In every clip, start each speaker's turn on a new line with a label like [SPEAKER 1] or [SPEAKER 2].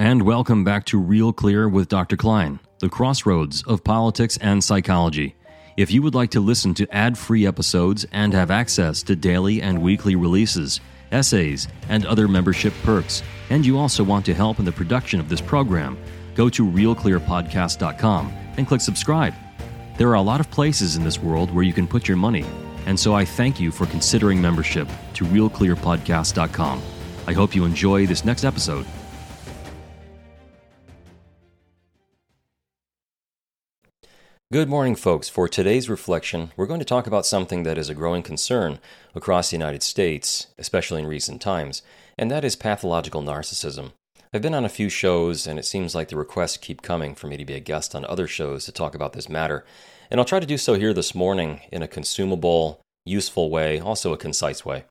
[SPEAKER 1] and welcome back to Real Clear with Dr. Klein, the crossroads of politics and psychology. If you would like to listen to ad free episodes and have access to daily and weekly releases, essays, and other membership perks, and you also want to help in the production of this program, go to realclearpodcast.com and click subscribe. There are a lot of places in this world where you can put your money, and so I thank you for considering membership to realclearpodcast.com. I hope you enjoy this next episode. Good morning, folks. For today's reflection, we're going to talk about something that is a growing concern across the United States, especially in recent times, and that is pathological narcissism. I've been on a few shows, and it seems like the requests keep coming for me to be a guest on other shows to talk about this matter. And I'll try to do so here this morning in a consumable, useful way, also a concise way.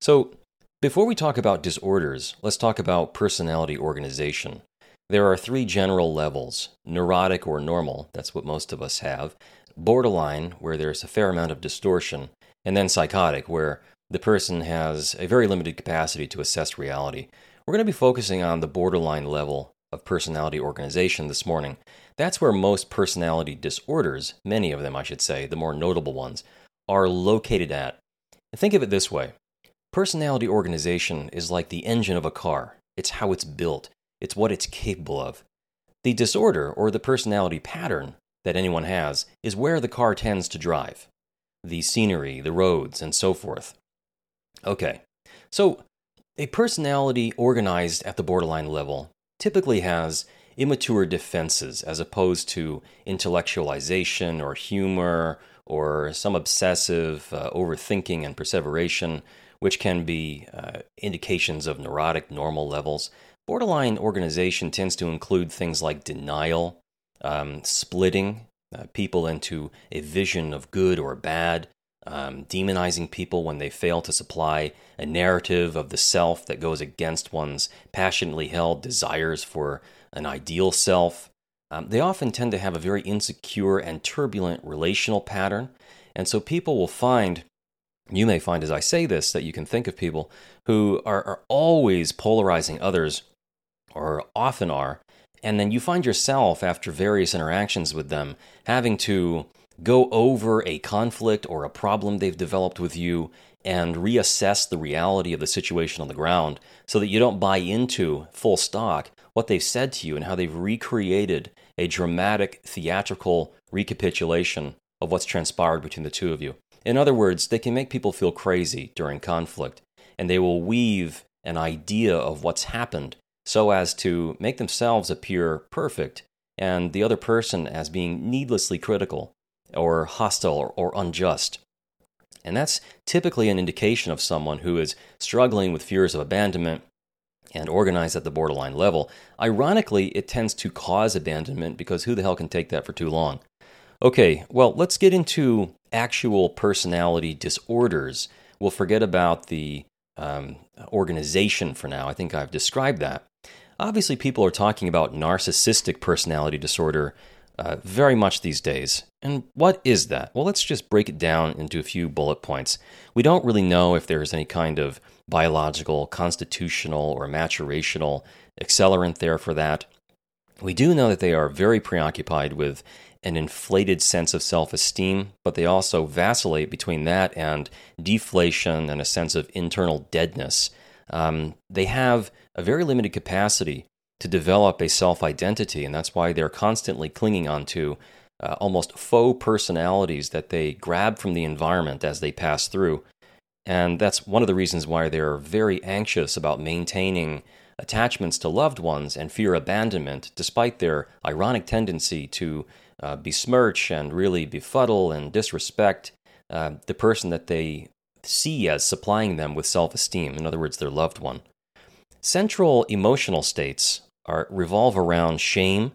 [SPEAKER 1] So, before we talk about disorders, let's talk about personality organization. There are three general levels neurotic or normal, that's what most of us have, borderline, where there's a fair amount of distortion, and then psychotic, where the person has a very limited capacity to assess reality. We're going to be focusing on the borderline level of personality organization this morning. That's where most personality disorders, many of them, I should say, the more notable ones, are located at. think of it this way personality organization is like the engine of a car, it's how it's built it's what it's capable of. The disorder or the personality pattern that anyone has is where the car tends to drive the scenery, the roads, and so forth. Okay, so a personality organized at the borderline level typically has immature defenses as opposed to intellectualization or humor or some obsessive uh, overthinking and perseveration, which can be uh, indications of neurotic normal levels. Borderline organization tends to include things like denial, um, splitting uh, people into a vision of good or bad, um, demonizing people when they fail to supply a narrative of the self that goes against one's passionately held desires for an ideal self. Um, they often tend to have a very insecure and turbulent relational pattern. And so people will find, you may find as I say this, that you can think of people who are, are always polarizing others or often are, and then you find yourself, after various interactions with them, having to go over a conflict or a problem they've developed with you and reassess the reality of the situation on the ground so that you don't buy into full stock what they've said to you and how they've recreated a dramatic theatrical recapitulation of what's transpired between the two of you. In other words, they can make people feel crazy during conflict, and they will weave an idea of what's happened so as to make themselves appear perfect and the other person as being needlessly critical or hostile or, unjust. And that's typically an indication of someone who is struggling with fears of abandonment and organized at the borderline level. Ironically, it tends to cause abandonment because who the hell can take that for too long? Okay, well, let's get into actual personality disorders. We'll forget about the um, organization for now. I think I've described that. Obviously, people are talking about narcissistic personality disorder uh, very much these days. And what is that? Well, let's just break it down into a few bullet points. We don't really know if there's any kind of biological, constitutional, or maturational accelerant there for that. We do know that they are very preoccupied with an inflated sense of self esteem, but they also vacillate between that and deflation and a sense of internal deadness. Um, they have a very limited capacity to develop a self identity, and that's why they're constantly clinging onto uh, almost faux personalities that they grab from the environment as they pass through. And that's one of the reasons why they're very anxious about maintaining attachments to loved ones and fear abandonment, despite their ironic tendency to uh, besmirch and really befuddle and disrespect uh, the person that they see as supplying them with self esteem, in other words, their loved one. Central emotional states are, revolve around shame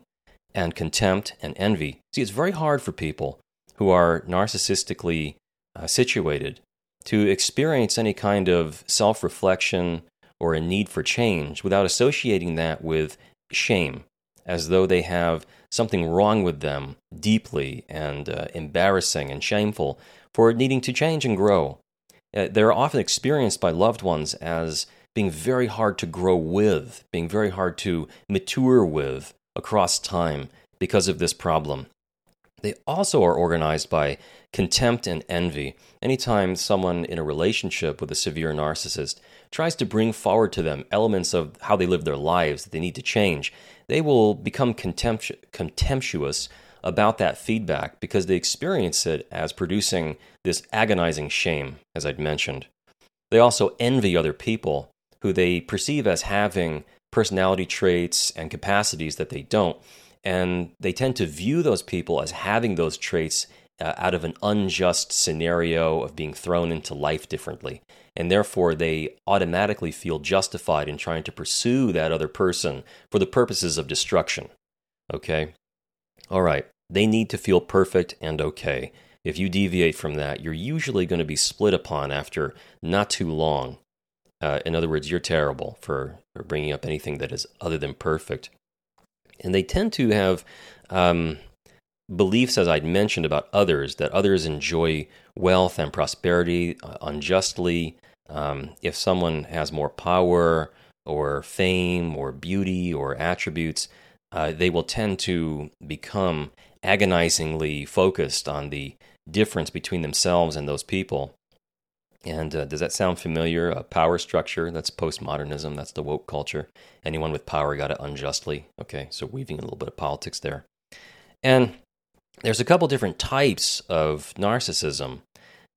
[SPEAKER 1] and contempt and envy. See, it's very hard for people who are narcissistically uh, situated to experience any kind of self reflection or a need for change without associating that with shame, as though they have something wrong with them deeply and uh, embarrassing and shameful for needing to change and grow. Uh, they're often experienced by loved ones as being very hard to grow with, being very hard to mature with across time because of this problem. They also are organized by contempt and envy. Anytime someone in a relationship with a severe narcissist tries to bring forward to them elements of how they live their lives that they need to change, they will become contemptu- contemptuous about that feedback because they experience it as producing this agonizing shame, as I'd mentioned. They also envy other people who they perceive as having personality traits and capacities that they don't. And they tend to view those people as having those traits uh, out of an unjust scenario of being thrown into life differently. And therefore, they automatically feel justified in trying to pursue that other person for the purposes of destruction. Okay? All right. They need to feel perfect and okay. If you deviate from that, you're usually going to be split upon after not too long. Uh, in other words, you're terrible for, for bringing up anything that is other than perfect. And they tend to have um, beliefs, as I'd mentioned, about others, that others enjoy wealth and prosperity uh, unjustly. Um, if someone has more power or fame or beauty or attributes, uh, they will tend to become agonizingly focused on the difference between themselves and those people. And uh, does that sound familiar? A power structure, that's postmodernism, that's the woke culture. Anyone with power got it unjustly. Okay, so weaving a little bit of politics there. And there's a couple different types of narcissism.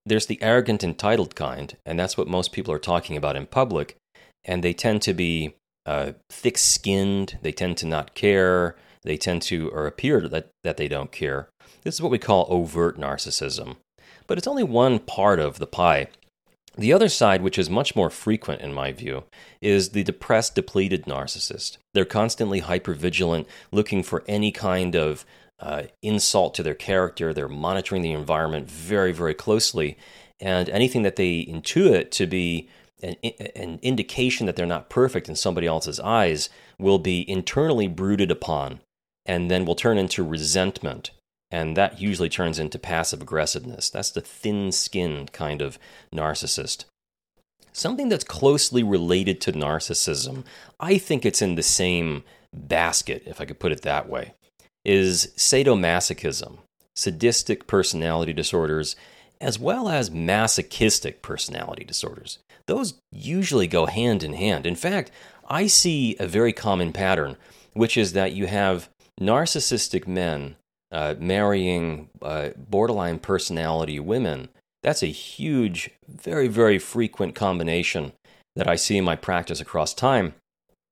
[SPEAKER 1] There's the arrogant, entitled kind, and that's what most people are talking about in public. And they tend to be uh, thick skinned, they tend to not care, they tend to, or appear that, that they don't care. This is what we call overt narcissism. But it's only one part of the pie. The other side, which is much more frequent in my view, is the depressed, depleted narcissist. They're constantly hypervigilant, looking for any kind of uh, insult to their character. They're monitoring the environment very, very closely. And anything that they intuit to be an, an indication that they're not perfect in somebody else's eyes will be internally brooded upon and then will turn into resentment. And that usually turns into passive aggressiveness. That's the thin skinned kind of narcissist. Something that's closely related to narcissism, I think it's in the same basket, if I could put it that way, is sadomasochism, sadistic personality disorders, as well as masochistic personality disorders. Those usually go hand in hand. In fact, I see a very common pattern, which is that you have narcissistic men uh, marrying uh, borderline personality women. That's a huge, very, very frequent combination that I see in my practice across time.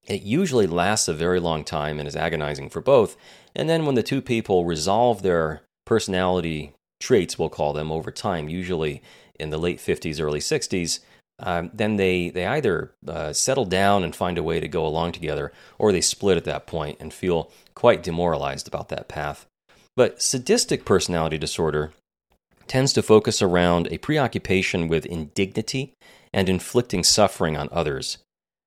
[SPEAKER 1] It usually lasts a very long time and is agonizing for both. And then when the two people resolve their personality traits, we'll call them, over time, usually in the late 50s, early 60s, um, then they, they either uh, settle down and find a way to go along together, or they split at that point and feel quite demoralized about that path. But sadistic personality disorder tends to focus around a preoccupation with indignity and inflicting suffering on others.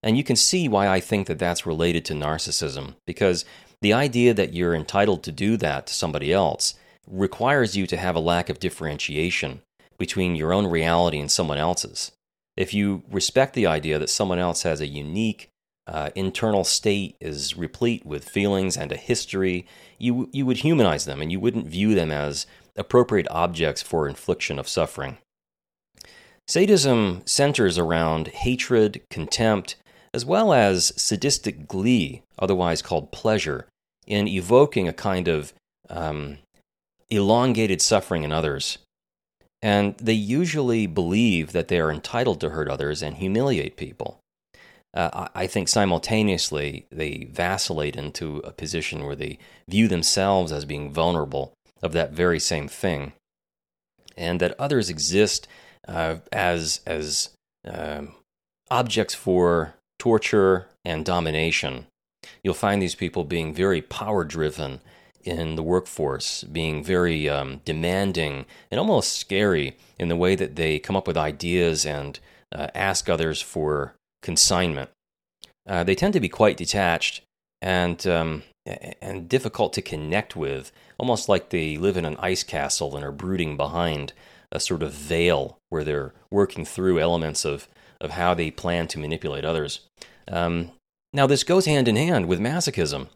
[SPEAKER 1] And you can see why I think that that's related to narcissism, because the idea that you're entitled to do that to somebody else requires you to have a lack of differentiation between your own reality and someone else's. If you respect the idea that someone else has a unique uh, internal state is replete with feelings and a history, you, you would humanize them and you wouldn't view them as appropriate objects for infliction of suffering. Sadism centers around hatred, contempt, as well as sadistic glee, otherwise called pleasure, in evoking a kind of um, elongated suffering in others. And they usually believe that they are entitled to hurt others and humiliate people. Uh, I think simultaneously they vacillate into a position where they view themselves as being vulnerable of that very same thing, and that others exist uh, as as um, objects for torture and domination. You'll find these people being very power driven in the workforce, being very um, demanding and almost scary in the way that they come up with ideas and uh, ask others for consignment. Uh, they tend to be quite detached and um, and difficult to connect with, almost like they live in an ice castle and are brooding behind a sort of veil where they're working through elements of of how they plan to manipulate others. Um, now, this goes hand in hand with masochism.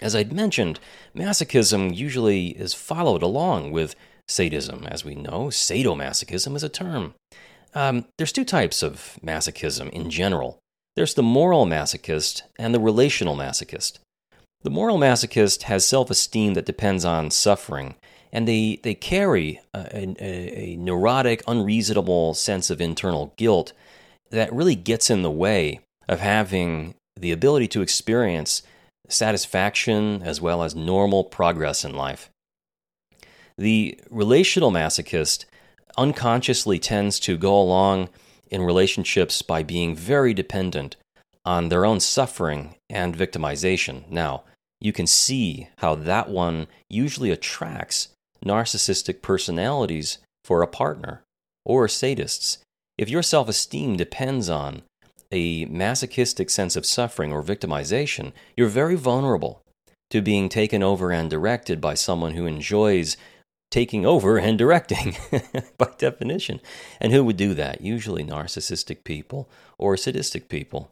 [SPEAKER 1] As I'd mentioned, masochism usually is followed along with sadism. As we know, sadomasochism is a term. Um, there's two types of masochism in general there's the moral masochist and the relational masochist. The moral masochist has self esteem that depends on suffering, and they, they carry a, a, a, neurotic, unreasonable sense of internal guilt that really gets in the way of having the ability to experience satisfaction as well as normal progress in life. The relational masochist unconsciously tends to go along in relationships by being very dependent on their own suffering and victimization. Now, you can see how that one usually attracts narcissistic personalities for a partner or sadists. If your self esteem depends on a masochistic sense of suffering or victimization, you're very vulnerable to being taken over and directed by someone who enjoys taking over and directing by definition. And who would do that? Usually narcissistic people or sadistic people.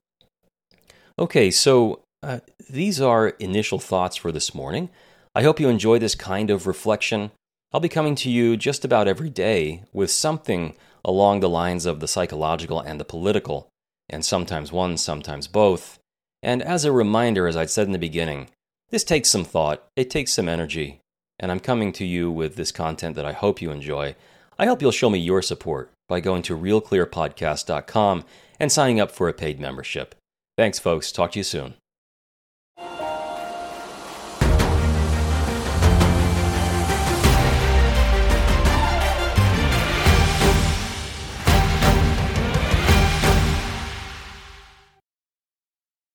[SPEAKER 1] Okay, so uh, these are initial thoughts for this morning. I hope you enjoy this kind of reflection. I'll be coming to you just about every day with something along the lines of the psychological and the political, and sometimes one, sometimes both. And as a reminder, as I said in the beginning, this takes some thought, it takes some energy, and I'm coming to you with this content that I hope you enjoy. I hope you'll show me your support by going to realclearpodcast.com and signing up for a paid membership. Thanks, folks. Talk to you soon.